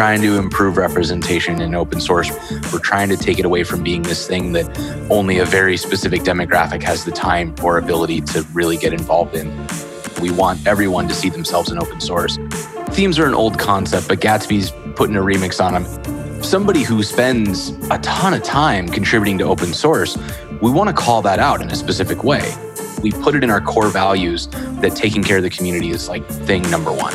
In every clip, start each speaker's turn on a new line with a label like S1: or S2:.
S1: trying to improve representation in open source. We're trying to take it away from being this thing that only a very specific demographic has the time or ability to really get involved in. We want everyone to see themselves in open source. Themes are an old concept, but Gatsby's putting a remix on them. Somebody who spends a ton of time contributing to open source, we want to call that out in a specific way. We put it in our core values that taking care of the community is like thing number one.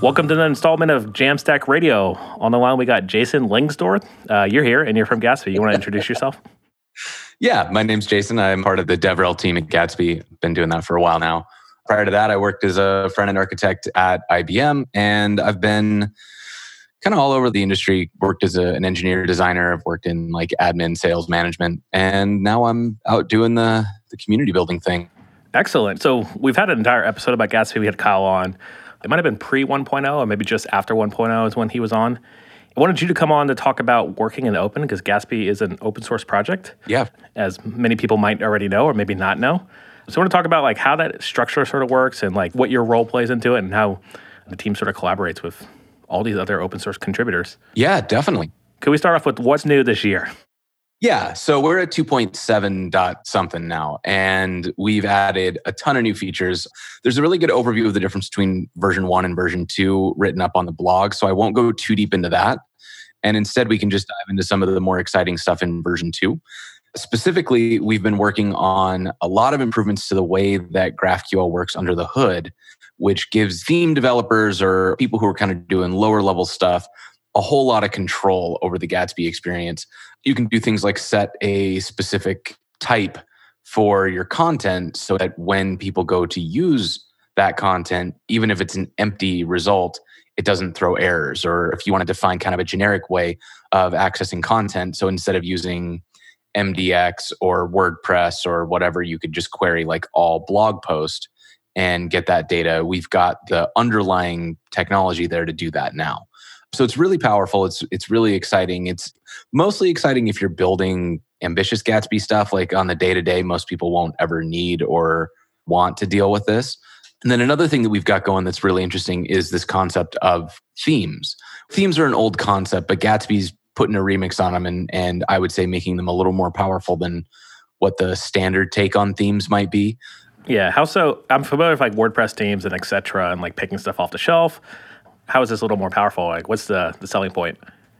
S2: Welcome to the installment of Jamstack Radio. On the line, we got Jason Lengstorf. Uh, you're here and you're from Gatsby. You want to introduce yourself?
S1: Yeah, my name's Jason. I'm part of the DevRel team at Gatsby. Been doing that for a while now. Prior to that, I worked as a front end architect at IBM, and I've been kind of all over the industry. Worked as a, an engineer designer. I've worked in like admin, sales management, and now I'm out doing the the community building thing.
S2: Excellent. So we've had an entire episode about Gatsby. We had Kyle on. It might have been pre 1.0 or maybe just after 1.0 is when he was on. I wanted you to come on to talk about working in open because Gatsby is an open source project.
S1: Yeah.
S2: As many people might already know or maybe not know. So I want to talk about like how that structure sort of works and like what your role plays into it and how the team sort of collaborates with all these other open source contributors.
S1: Yeah, definitely.
S2: Could we start off with what's new this year?
S1: Yeah, so we're at 2.7 dot something now, and we've added a ton of new features. There's a really good overview of the difference between version one and version two written up on the blog, so I won't go too deep into that. And instead, we can just dive into some of the more exciting stuff in version two. Specifically, we've been working on a lot of improvements to the way that GraphQL works under the hood, which gives theme developers or people who are kind of doing lower level stuff a whole lot of control over the Gatsby experience. You can do things like set a specific type for your content so that when people go to use that content, even if it's an empty result, it doesn't throw errors. Or if you want to define kind of a generic way of accessing content, so instead of using MDX or WordPress or whatever, you could just query like all blog post and get that data. We've got the underlying technology there to do that now. So it's really powerful. It's it's really exciting. It's mostly exciting if you're building ambitious Gatsby stuff. Like on the day to day, most people won't ever need or want to deal with this. And then another thing that we've got going that's really interesting is this concept of themes. Themes are an old concept, but Gatsby's putting a remix on them and and I would say making them a little more powerful than what the standard take on themes might be.
S2: Yeah, how so? I'm familiar with like WordPress themes and etc. and like picking stuff off the shelf how is this a little more powerful? Like, what's the, the selling point?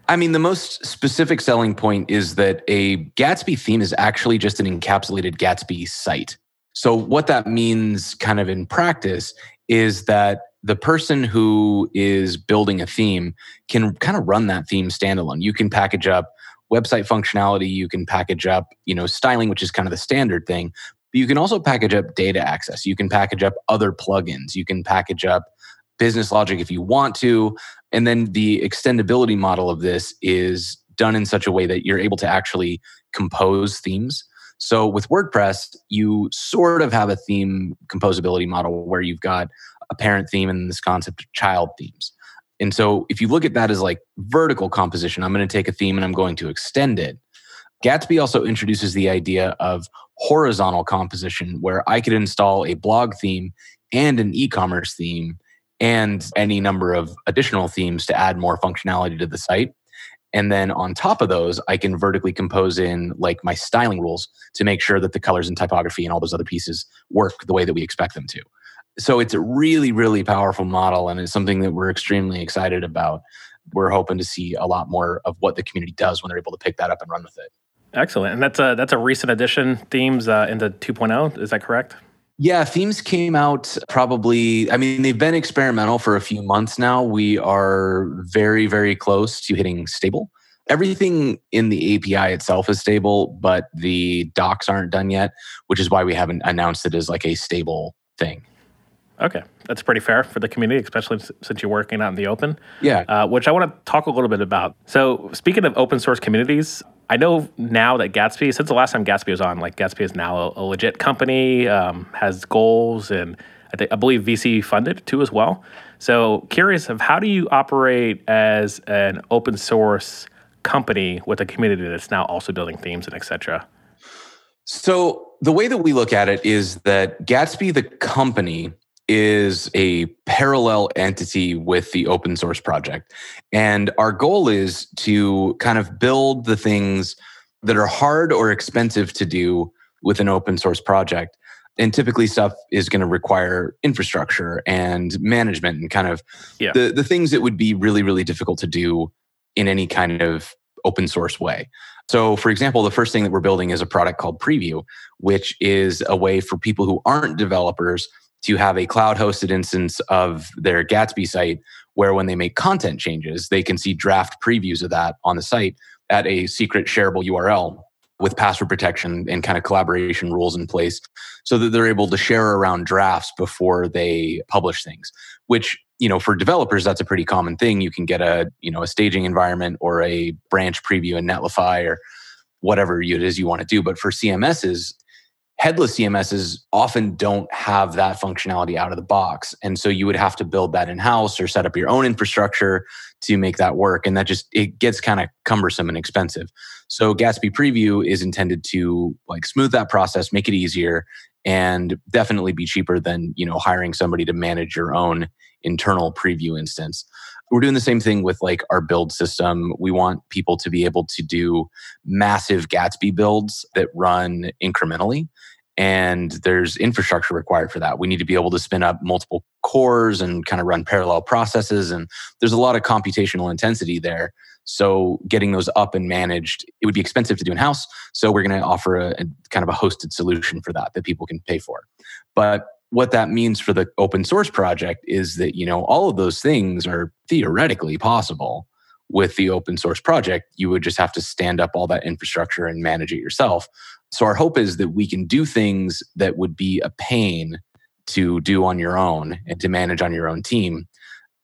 S1: I mean, the most specific selling point is that a Gatsby theme is actually just an encapsulated Gatsby site. So, what that means kind of in practice is that the person who is building a theme can kind of run that theme standalone. You can package up website functionality, you can package up, you know, styling, which is kind of the standard thing, but you can also package up data access. You can package up other plugins. You can package up business logic if you want to. And then the extendability model of this is done in such a way that you're able to actually compose themes. So with WordPress, you sort of have a theme composability model where you've got a parent theme and this concept of child themes. And so if you look at that as like vertical composition, I'm going to take a theme and I'm going to extend it. Gatsby also introduces the idea of horizontal composition where I could install a blog theme and an e commerce theme and any number of additional themes to add more functionality to the site. And then on top of those, I can vertically compose in like my styling rules to make sure that the colors and typography and all those other pieces work the way that we expect them to. So it's a really, really powerful model and it's something that we're extremely excited about. We're hoping to see a lot more of what the community does when they're able to pick that up and run with it.
S2: Excellent. And that's a that's a recent addition themes uh, into 2.0, is that correct?
S1: Yeah, themes came out probably, I mean, they've been experimental for a few months now. We are very, very close to hitting stable. Everything in the API itself is stable, but the docs aren't done yet, which is why we haven't announced it as like a stable thing.
S2: Okay, that's pretty fair for the community, especially since you're working out in the open.
S1: Yeah.
S2: Uh, which I want to talk a little bit about. So, speaking of open source communities, I know now that Gatsby, since the last time Gatsby was on, like Gatsby is now a, a legit company, um, has goals, and I, I believe VC funded too as well. So curious of how do you operate as an open source company with a community that's now also building themes and etc.
S1: So the way that we look at it is that Gatsby, the company, is a parallel entity with the open source project. And our goal is to kind of build the things that are hard or expensive to do with an open source project. And typically stuff is going to require infrastructure and management and kind of yeah. the, the things that would be really, really difficult to do in any kind of open source way. So, for example, the first thing that we're building is a product called Preview, which is a way for people who aren't developers to have a cloud hosted instance of their Gatsby site where when they make content changes, they can see draft previews of that on the site at a secret shareable URL with password protection and kind of collaboration rules in place so that they're able to share around drafts before they publish things which you know for developers that's a pretty common thing. You can get a you know a staging environment or a branch preview in netlify or whatever it is you want to do. But for cms's headless CMSs often don't have that functionality out of the box. And so you would have to build that in house or set up your own infrastructure to make that work. And that just, it gets kind of cumbersome and expensive. So Gatsby Preview is intended to like smooth that process, make it easier, and definitely be cheaper than, you know, hiring somebody to manage your own internal preview instance we're doing the same thing with like our build system. We want people to be able to do massive Gatsby builds that run incrementally. And there's infrastructure required for that. We need to be able to spin up multiple cores and kind of run parallel processes. And there's a lot of computational intensity there. So getting those up and managed, it would be expensive to do in house. So we're going to offer a, a kind of a hosted solution for that that people can pay for. But what that means for the open source project is that you know all of those things are theoretically possible with the open source project. You would just have to stand up all that infrastructure and manage it yourself. So our hope is that we can do things that would be a pain to do on your own and to manage on your own team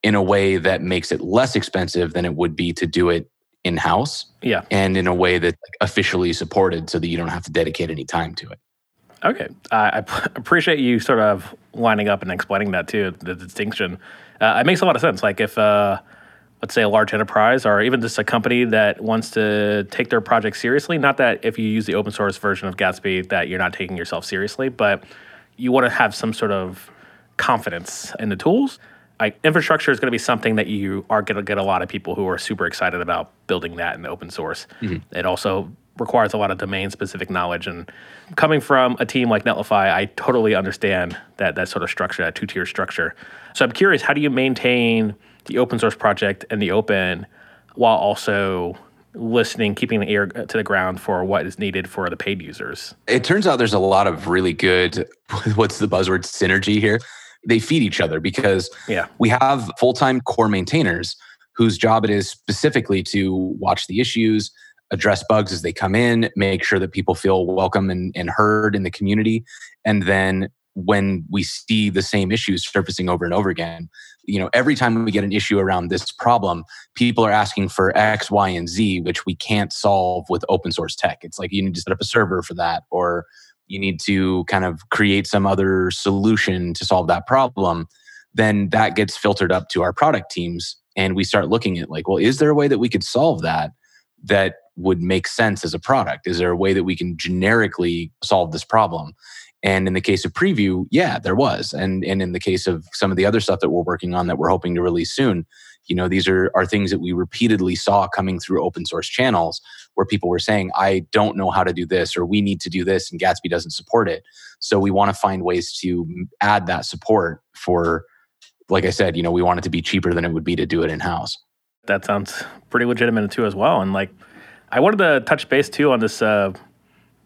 S1: in a way that makes it less expensive than it would be to do it in house
S2: yeah.
S1: and in a way that's officially supported so that you don't have to dedicate any time to it
S2: Okay, I appreciate you sort of lining up and explaining that too. The distinction uh, it makes a lot of sense. Like if uh, let's say a large enterprise or even just a company that wants to take their project seriously. Not that if you use the open source version of Gatsby that you're not taking yourself seriously, but you want to have some sort of confidence in the tools. Like infrastructure is going to be something that you are going to get a lot of people who are super excited about building that in the open source. Mm-hmm. It also requires a lot of domain specific knowledge. And coming from a team like Netlify, I totally understand that that sort of structure, that two tier structure. So I'm curious, how do you maintain the open source project and the open while also listening, keeping the ear to the ground for what is needed for the paid users?
S1: It turns out there's a lot of really good, what's the buzzword, synergy here. They feed each other because
S2: yeah.
S1: we have full time core maintainers whose job it is specifically to watch the issues, address bugs as they come in, make sure that people feel welcome and, and heard in the community. And then when we see the same issues surfacing over and over again, you know, every time we get an issue around this problem, people are asking for X, Y, and Z, which we can't solve with open source tech. It's like you need to set up a server for that, or you need to kind of create some other solution to solve that problem. Then that gets filtered up to our product teams. And we start looking at like, well, is there a way that we could solve that? That would make sense as a product? Is there a way that we can generically solve this problem? And in the case of preview, yeah, there was. And and in the case of some of the other stuff that we're working on that we're hoping to release soon, you know, these are are things that we repeatedly saw coming through open source channels where people were saying, I don't know how to do this, or we need to do this, and Gatsby doesn't support it. So we want to find ways to add that support for, like I said, you know, we want it to be cheaper than it would be to do it in house.
S2: That sounds pretty legitimate too, as well. And like I wanted to touch base too on this uh,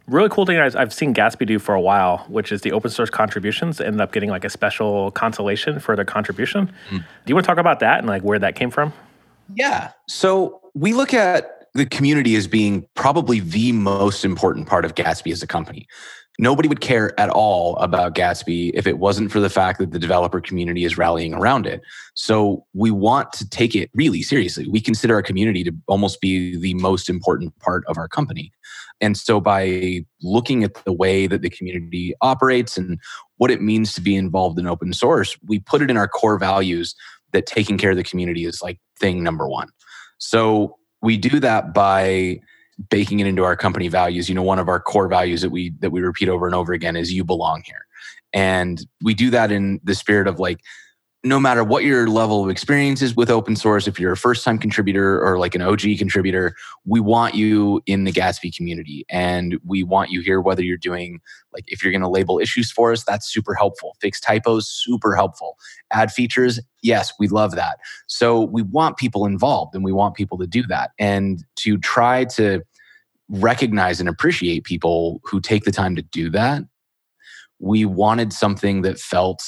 S2: really cool thing I've seen Gatsby do for a while, which is the open source contributions. Ended up getting like a special consolation for their contribution. Mm. Do you want to talk about that and like where that came from?
S1: Yeah. So we look at the community as being probably the most important part of Gatsby as a company. Nobody would care at all about Gatsby if it wasn't for the fact that the developer community is rallying around it. So we want to take it really seriously. We consider our community to almost be the most important part of our company. And so by looking at the way that the community operates and what it means to be involved in open source, we put it in our core values that taking care of the community is like thing number one. So we do that by baking it into our company values. You know one of our core values that we that we repeat over and over again is you belong here. And we do that in the spirit of like no matter what your level of experience is with open source, if you're a first time contributor or like an OG contributor, we want you in the Gatsby community. And we want you here, whether you're doing like if you're going to label issues for us, that's super helpful. Fix typos, super helpful. Add features, yes, we love that. So we want people involved and we want people to do that. And to try to recognize and appreciate people who take the time to do that, we wanted something that felt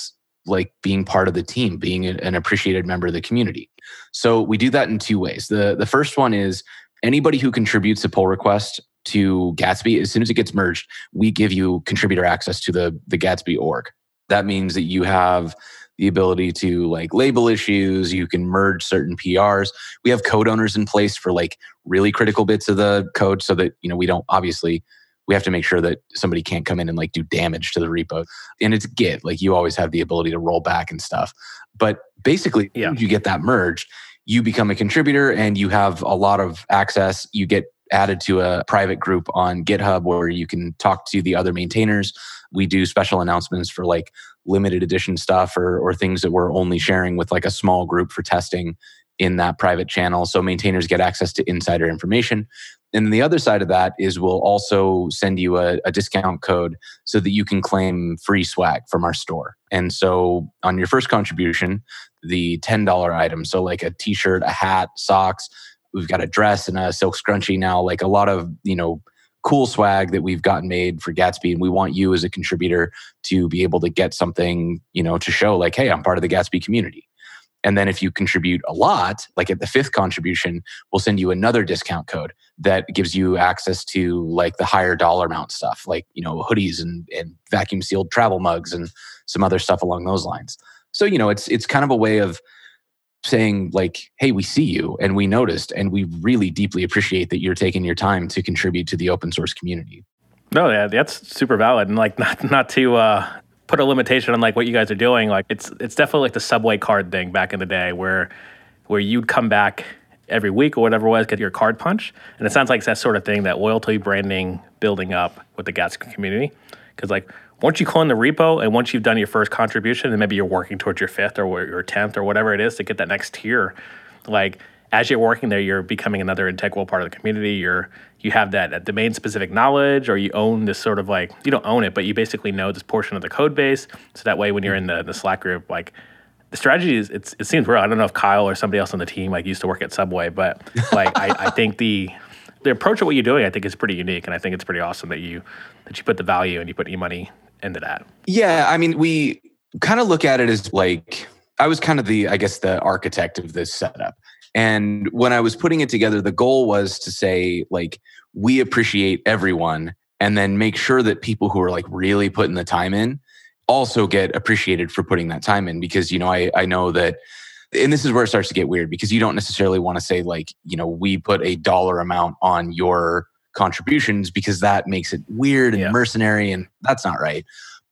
S1: like being part of the team, being an appreciated member of the community. So we do that in two ways. The the first one is anybody who contributes a pull request to Gatsby, as soon as it gets merged, we give you contributor access to the the Gatsby org. That means that you have the ability to like label issues, you can merge certain PRs. We have code owners in place for like really critical bits of the code so that, you know, we don't obviously we have to make sure that somebody can't come in and like do damage to the repo. And it's Git, like you always have the ability to roll back and stuff. But basically, yeah. you get that merged, you become a contributor and you have a lot of access. You get added to a private group on GitHub where you can talk to the other maintainers. We do special announcements for like limited edition stuff or, or things that we're only sharing with like a small group for testing in that private channel. So maintainers get access to insider information. And then the other side of that is we'll also send you a, a, discount code so that you can claim free swag from our store. And so on your first contribution, the $10 item, so like a t-shirt, a hat, socks, we've got a dress and a silk scrunchie now, like a lot of, you know, cool swag that we've gotten made for Gatsby. And we want you as a contributor to be able to get something, you know, to show like, hey, I'm part of the Gatsby community. And then if you contribute a lot, like at the fifth contribution, we'll send you another discount code that gives you access to like the higher dollar amount stuff, like, you know, hoodies and, and vacuum sealed travel mugs and some other stuff along those lines. So, you know, it's it's kind of a way of saying like, hey, we see you and we noticed and we really deeply appreciate that you're taking your time to contribute to the open source community.
S2: No, yeah, that's super valid. And like not not to uh put a limitation on like what you guys are doing. Like it's it's definitely like the subway card thing back in the day where where you'd come back every week or whatever it was, get your card punch. And it sounds like it's that sort of thing, that loyalty branding building up with the Gatsby community. Because like once you clone the repo and once you've done your first contribution and maybe you're working towards your fifth or your tenth or whatever it is to get that next tier, like as you're working there, you're becoming another integral part of the community. You're you have that, that domain specific knowledge, or you own this sort of like you don't own it, but you basically know this portion of the code base. So that way, when you're in the, the Slack group, like the strategy is it's, it seems real. I don't know if Kyle or somebody else on the team like used to work at Subway, but like I, I think the the approach of what you're doing, I think, is pretty unique, and I think it's pretty awesome that you that you put the value and you put your money into that.
S1: Yeah, I mean, we kind of look at it as like I was kind of the I guess the architect of this setup. And when I was putting it together, the goal was to say, like, we appreciate everyone and then make sure that people who are like really putting the time in also get appreciated for putting that time in. Because, you know, I, I know that, and this is where it starts to get weird because you don't necessarily want to say, like, you know, we put a dollar amount on your contributions because that makes it weird and yeah. mercenary and that's not right.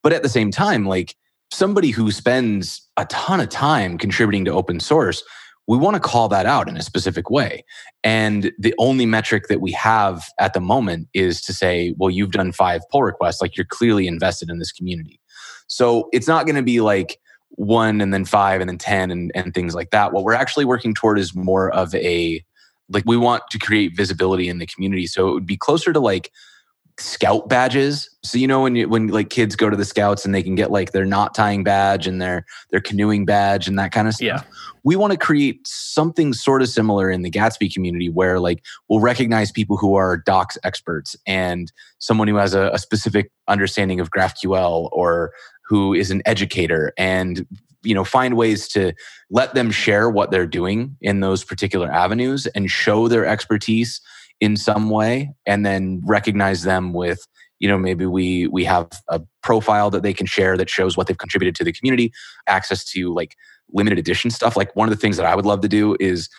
S1: But at the same time, like, somebody who spends a ton of time contributing to open source we want to call that out in a specific way. And the only metric that we have at the moment is to say, well, you've done five pull requests, like you're clearly invested in this community. So it's not going to be like one and then five and then 10 and, and things like that. What we're actually working toward is more of a, like, we want to create visibility in the community. So it would be closer to like, scout badges. So you know when you when like kids go to the scouts and they can get like their knot tying badge and their their canoeing badge and that kind of stuff.
S2: Yeah.
S1: We want to create something sort of similar in the Gatsby community where like we'll recognize people who are docs experts and someone who has a, a specific understanding of GraphQL or who is an educator and you know find ways to let them share what they're doing in those particular avenues and show their expertise in some way and then recognize them with you know maybe we we have a profile that they can share that shows what they've contributed to the community access to like limited edition stuff. Like one of the things that i would love to do is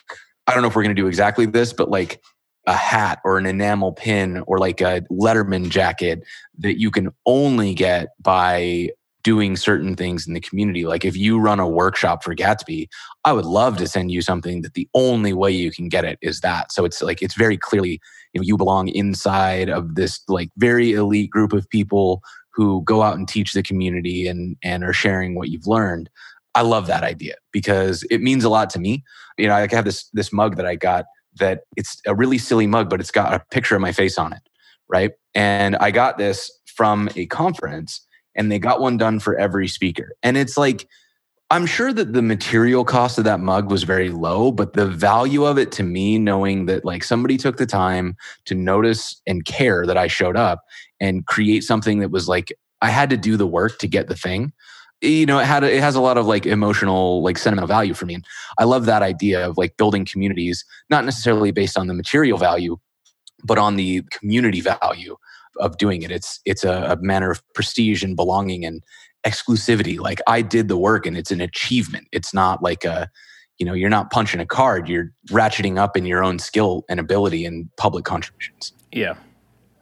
S1: i don't know if we're going to do exactly this but like a hat or an enamel pin or like a letterman jacket that you can only get by doing certain things in the community. Like if you run a workshop for Gatsby, I would love to send you something that the only way you can get it is that. So it's like it's very clearly you know you belong inside of this like very elite group of people who go out and teach the community and and are sharing what you've learned. I love that idea because it means a lot to me. You know, I have this this mug that I got that it's a really silly mug, but it's got a picture of my face on it, right? And I got this from a conference and they got one done for every speaker. And it's like, I'm sure that the material cost of that mug was very low, but the value of it to me, knowing that like somebody took the time to notice and care that I showed up and create something that was like, I had to do the work to get the thing. Eh, you know, it had it has a lot of like emotional, like sentimental value for me. And I love that idea of like building communities, not necessarily based on the material value, but on the community value of doing it. It's it's a, a manner of prestige and belonging and exclusivity. Like I did the work and it's an achievement. It's not like a you know you're not punching a card you're ratcheting up in your own skill and ability and public contributions
S2: yeah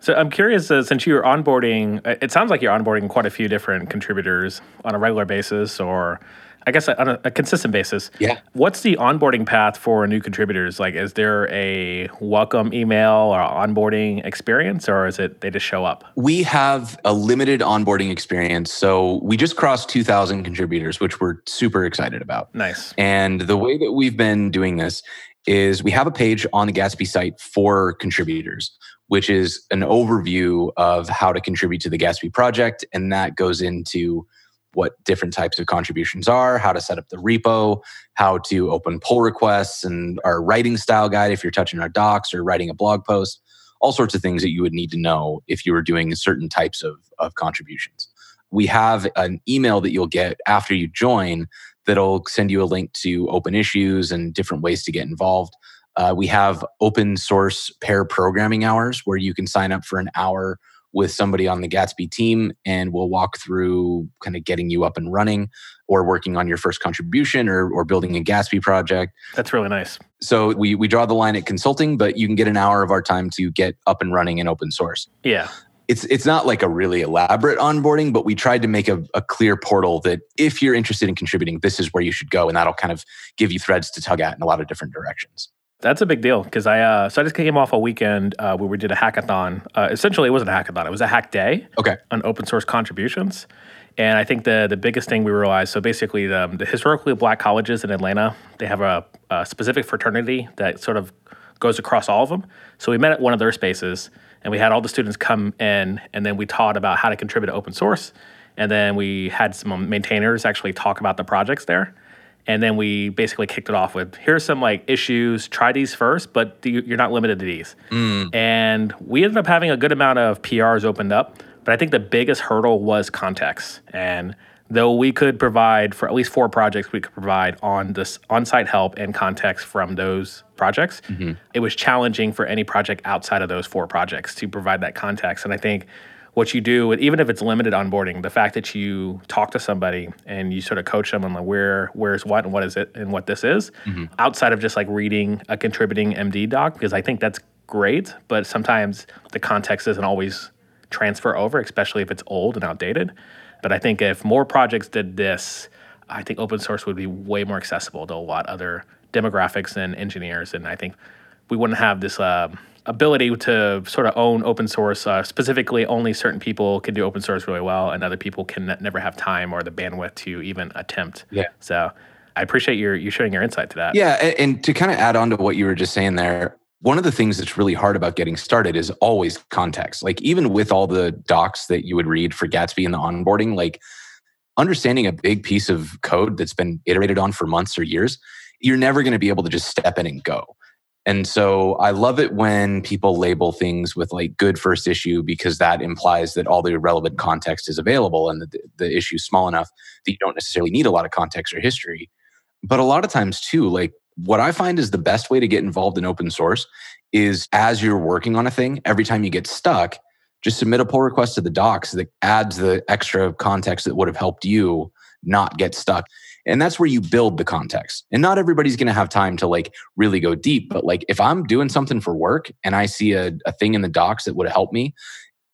S2: so i'm curious uh, since you're onboarding it sounds like you're onboarding quite a few different contributors on a regular basis or I guess on a, a, consistent basis.
S1: Yeah.
S2: What's the onboarding path for new contributors? Like, is there a welcome email or onboarding experience, or is it they just show up?
S1: We have a limited onboarding experience. So we just crossed 2,000 contributors, which we're super excited about.
S2: Nice.
S1: And the way that we've been doing this is we have a page on the Gatsby site for contributors, which is an overview of how to contribute to the Gatsby project. And that goes into what different types of contributions are, how to set up the repo, how to open pull requests, and our writing style guide if you're touching our docs or writing a blog post, all sorts of things that you would need to know if you were doing certain types of, of contributions. We have an email that you'll get after you join that'll send you a link to open issues and different ways to get involved. Uh, we have open source pair programming hours where you can sign up for an hour with somebody on the Gatsby team and we'll walk through kind of getting you up and running or working on your first contribution or, or building a Gatsby project.
S2: That's really nice.
S1: So we, we draw the line at consulting, but you can get an hour of our time to get up and running in open source.
S2: Yeah.
S1: It's, it's not like a really elaborate onboarding, but we tried to make a, a clear portal that if you're interested in contributing, this is where you should go. And that'll kind of give you threads to tug at in a lot of different directions.
S2: That's a big deal because I uh, so I just came off a weekend uh, where we did a hackathon. Uh, essentially, it wasn't a hackathon; it was a hack day.
S1: Okay.
S2: On open source contributions, and I think the the biggest thing we realized. So basically, the, the historically black colleges in Atlanta they have a, a, specific fraternity that sort of goes across all of them. So we met at one of their spaces, and we had all the students come in, and then we taught about how to contribute to open source, and then we had some maintainers actually talk about the projects there and then we basically kicked it off with here's some like issues try these first but you're not limited to these mm. and we ended up having a good amount of prs opened up but i think the biggest hurdle was context and though we could provide for at least four projects we could provide on this on-site help and context from those projects mm-hmm. it was challenging for any project outside of those four projects to provide that context and i think what you do, even if it's limited onboarding, the fact that you talk to somebody and you sort of coach them on like where where's what and what is it and what this is, mm-hmm. outside of just like reading a contributing MD doc, because I think that's great, but sometimes the context doesn't always transfer over, especially if it's old and outdated. But I think if more projects did this, I think open source would be way more accessible to a lot other demographics and engineers, and I think we wouldn't have this. Uh, ability to sort of own open source. Uh, specifically, only certain people can do open source really well, and other people can never have time or the bandwidth to even attempt.
S1: Yeah.
S2: So I appreciate your you sharing your insight to that.
S1: Yeah, and, and to kind of add on to what you were just saying there, one of the things that's really hard about getting started is always context. Like even with all the docs that you would read for Gatsby and the onboarding, like understanding a big piece of code that's been iterated on for months or years, you're never going to be able to just step in and go. And so I love it when people label things with like good first issue because that implies that all the relevant context is available and that the, the issue is small enough that you don't necessarily need a lot of context or history. But a lot of times too, like what I find is the best way to get involved in open source is as you're working on a thing, every time you get stuck, just submit a pull request to the docs that adds the extra context that would have helped you not get stuck. And that's where you build the context. And not everybody's going to have time to like really go deep, but like if I'm doing something for work and I see a, a thing in the docs that would help me,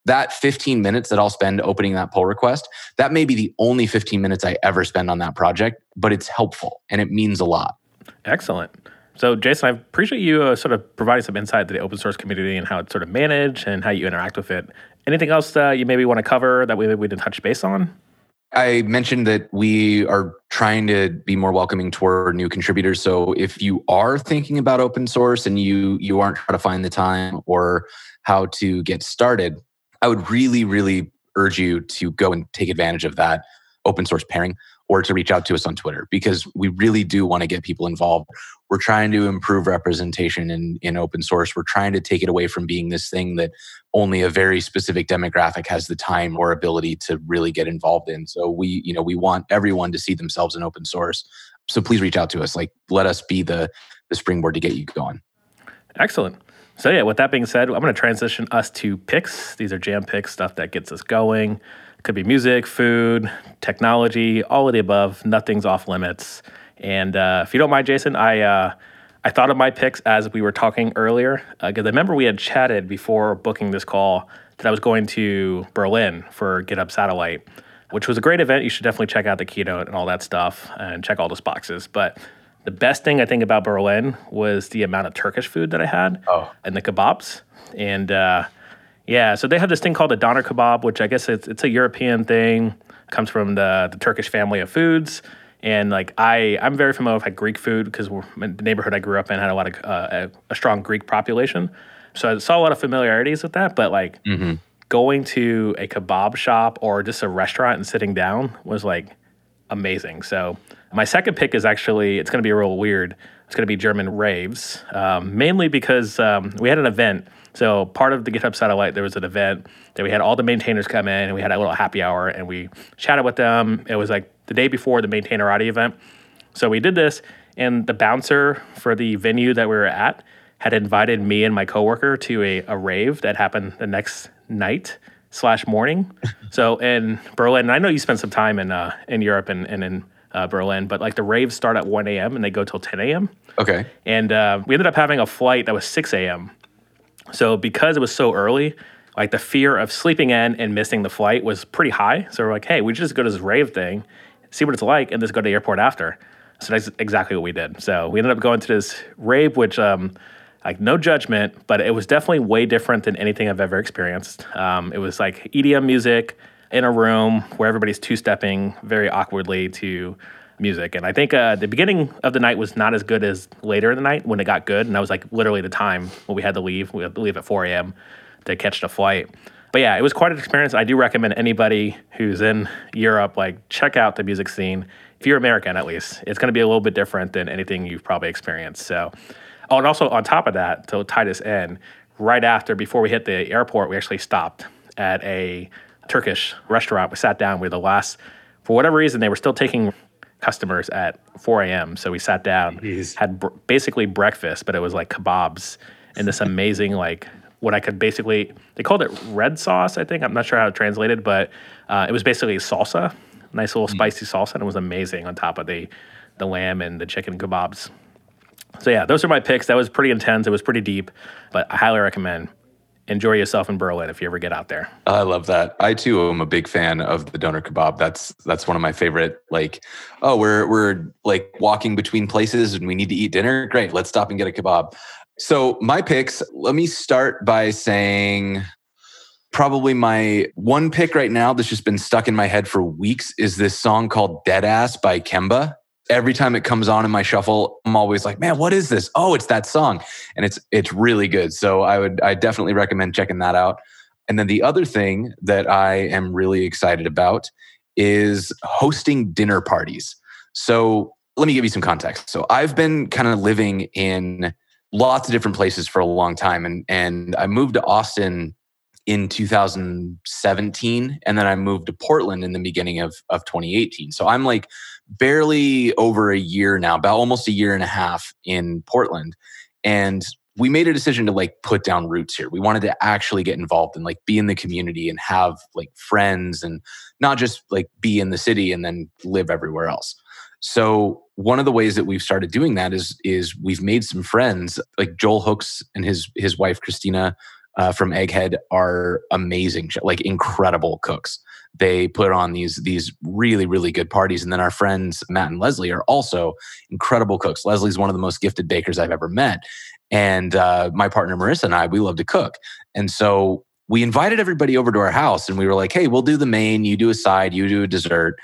S1: that 15 minutes that I'll spend opening that pull request, that may be the only 15 minutes I ever spend on that project, but it's helpful and it means a lot.
S2: Excellent. So, Jason, I appreciate you uh, sort of providing some insight to the open source community and how it's sort of managed and how you interact with it. Anything else uh, you maybe want to cover that we, we didn't touch base on?
S1: I mentioned that we are trying to be more welcoming toward new contributors. So if you are thinking about open source and you you aren't trying to find the time or how to get started, I would really, really urge you to go and take advantage of that open source pairing or to reach out to us on Twitter because we really do want to get people involved. We're trying to improve representation in, in open source. We're trying to take it away from being this thing that only a very specific demographic has the time or ability to really get involved in. So we, you know, we want everyone to see themselves in open source. So please reach out to us. Like let us be the the springboard to get you going.
S2: Excellent. So yeah, with that being said, I'm going to transition us to picks. These are jam picks, stuff that gets us going. Could be music, food, technology, all of the above. Nothing's off limits. And uh, if you don't mind, Jason, I uh, I thought of my picks as we were talking earlier because uh, I remember we had chatted before booking this call that I was going to Berlin for GitHub Satellite, which was a great event. You should definitely check out the keynote and all that stuff and check all those boxes. But the best thing I think about Berlin was the amount of Turkish food that I had oh. and the kebabs. And uh, yeah, so they have this thing called a doner kebab, which I guess it's, it's a European thing. It comes from the, the Turkish family of foods. And like I, I'm very familiar with like Greek food because the neighborhood I grew up in had a lot of uh, a, a, strong Greek population. So I saw a lot of familiarities with that. But like mm-hmm. going to a kebab shop or just a restaurant and sitting down was like amazing. So my second pick is actually it's going to be real weird. It's going to be German raves, um, mainly because um, we had an event. So part of the GitHub satellite, there was an event that we had all the maintainers come in and we had a little happy hour and we chatted with them. It was like the day before the Maintainerati event. So we did this, and the bouncer for the venue that we were at had invited me and my coworker to a, a rave that happened the next night slash morning. so in Berlin, and I know you spent some time in uh, in Europe and, and in uh, Berlin, but like the raves start at 1 a.m. and they go till 10 a.m.
S1: Okay.
S2: And uh, we ended up having a flight that was 6 a.m. So because it was so early, like the fear of sleeping in and missing the flight was pretty high. So we're like, hey, we just go to this rave thing, see what it's like, and just go to the airport after. So that's exactly what we did. So we ended up going to this rave, which um, like no judgment, but it was definitely way different than anything I've ever experienced. Um, it was like EDM music in a room where everybody's two stepping very awkwardly to music. And I think uh, the beginning of the night was not as good as later in the night when it got good. And that was like literally the time when we had to leave. We had to leave at 4 a.m. to catch the flight. But yeah, it was quite an experience. I do recommend anybody who's in Europe, like check out the music scene. If you're American, at least, it's going to be a little bit different than anything you've probably experienced. So, oh, and also on top of that, to tie this in, right after, before we hit the airport, we actually stopped at a Turkish restaurant. We sat down. We were the last, for whatever reason, they were still taking customers at 4 a.m. So we sat down, Jeez. had br- basically breakfast, but it was like kebabs and this amazing, like, what I could basically, they called it red sauce, I think. I'm not sure how it translated, but uh, it was basically salsa, nice little mm. spicy salsa, and it was amazing on top of the, the lamb and the chicken kebabs. So yeah, those are my picks. That was pretty intense. It was pretty deep, but I highly recommend enjoy yourself in Berlin if you ever get out there.
S1: I love that. I too am a big fan of the doner kebab. That's that's one of my favorite. Like, oh, we're we're like walking between places and we need to eat dinner. Great, let's stop and get a kebab. So my picks. Let me start by saying. Probably my one pick right now that's just been stuck in my head for weeks is this song called Dead Ass by Kemba every time it comes on in my shuffle, I'm always like, man, what is this? Oh, it's that song. And it's it's really good. So I would I definitely recommend checking that out. And then the other thing that I am really excited about is hosting dinner parties. So let me give you some context. So I've been kind of living in lots of different places for a long time and and I moved to Austin in 2017 and then I moved to Portland in the beginning of of 2018. So I'm like barely over a year now, about almost a year and a half in Portland. And we made a decision to like put down roots here. We wanted to actually get involved and like be in the community and have like friends and not just like be in the city and then live everywhere else. So one of the ways that we've started doing that is is we've made some friends like Joel Hooks and his his wife Christina uh, from Egghead are amazing, like incredible cooks. They put on these these really really good parties, and then our friends Matt and Leslie are also incredible cooks. Leslie's one of the most gifted bakers I've ever met, and uh, my partner Marissa and I we love to cook, and so we invited everybody over to our house, and we were like, "Hey, we'll do the main, you do a side, you do a dessert."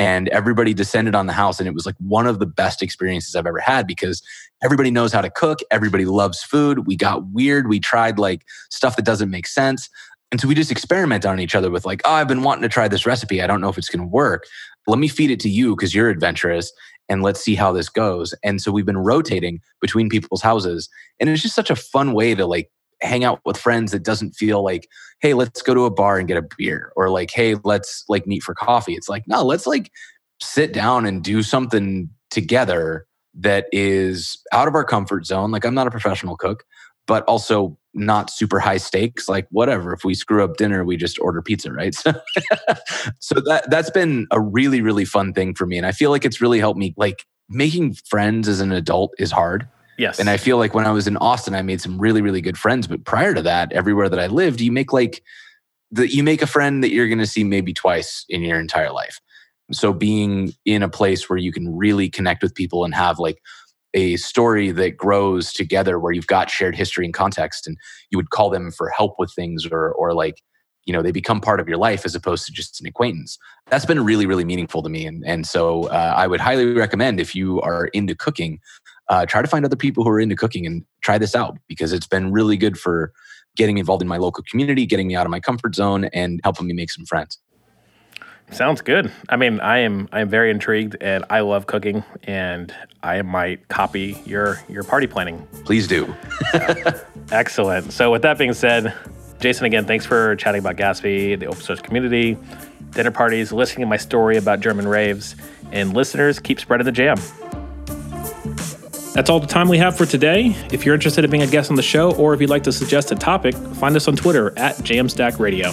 S1: and everybody descended on the house and it was like one of the best experiences i've ever had because everybody knows how to cook. Everybody loves food. We got weird. We tried like stuff that doesn't make sense and so we just experiment on each other with like oh i've been wanting to try this recipe. I don't know if it's going to work. Let me feed it to you because you're adventurous and let's see how this goes. And so we've been rotating between people's houses and it's just such a fun way to like hang out with friends that doesn't feel like hey let's go to a bar and get a beer or like hey let's like meet for coffee. It's like no let's like sit down and do something together that is out of our comfort zone. Like i'm not a professional cook but also not super high stakes like whatever if we screw up dinner we just order pizza right so, so that that's been a really really fun thing for me and i feel like it's really helped me like making friends as an adult is hard
S2: Yes.
S1: And I feel like when I was in Austin, I made some really, really good friends. But prior to that, everywhere that I lived, you make like the you make a friend that you're gonna see maybe twice in your entire life. So being in a place where you can really connect with people and have like a story that grows together where you've got shared history and context and you would call them for help with things or or like you know they become part of your life as opposed to just an acquaintance that's been really really meaningful to me and and so uh, i would highly recommend if you are into cooking uh, try to find other people who are into cooking and try this out because it's been really good for getting involved in my local community, getting me out of my comfort zone, and helping me make some friends.
S2: Sounds good. I mean, I am I am very intrigued, and I love cooking, and I might copy your your party planning.
S1: Please do.
S2: Excellent. So, with that being said, Jason, again, thanks for chatting about Gatsby, the open source community, dinner parties, listening to my story about German raves, and listeners, keep spreading the jam. That's all the time we have for today. If you're interested in being a guest on the show, or if you'd like to suggest a topic, find us on Twitter at Jamstack Radio.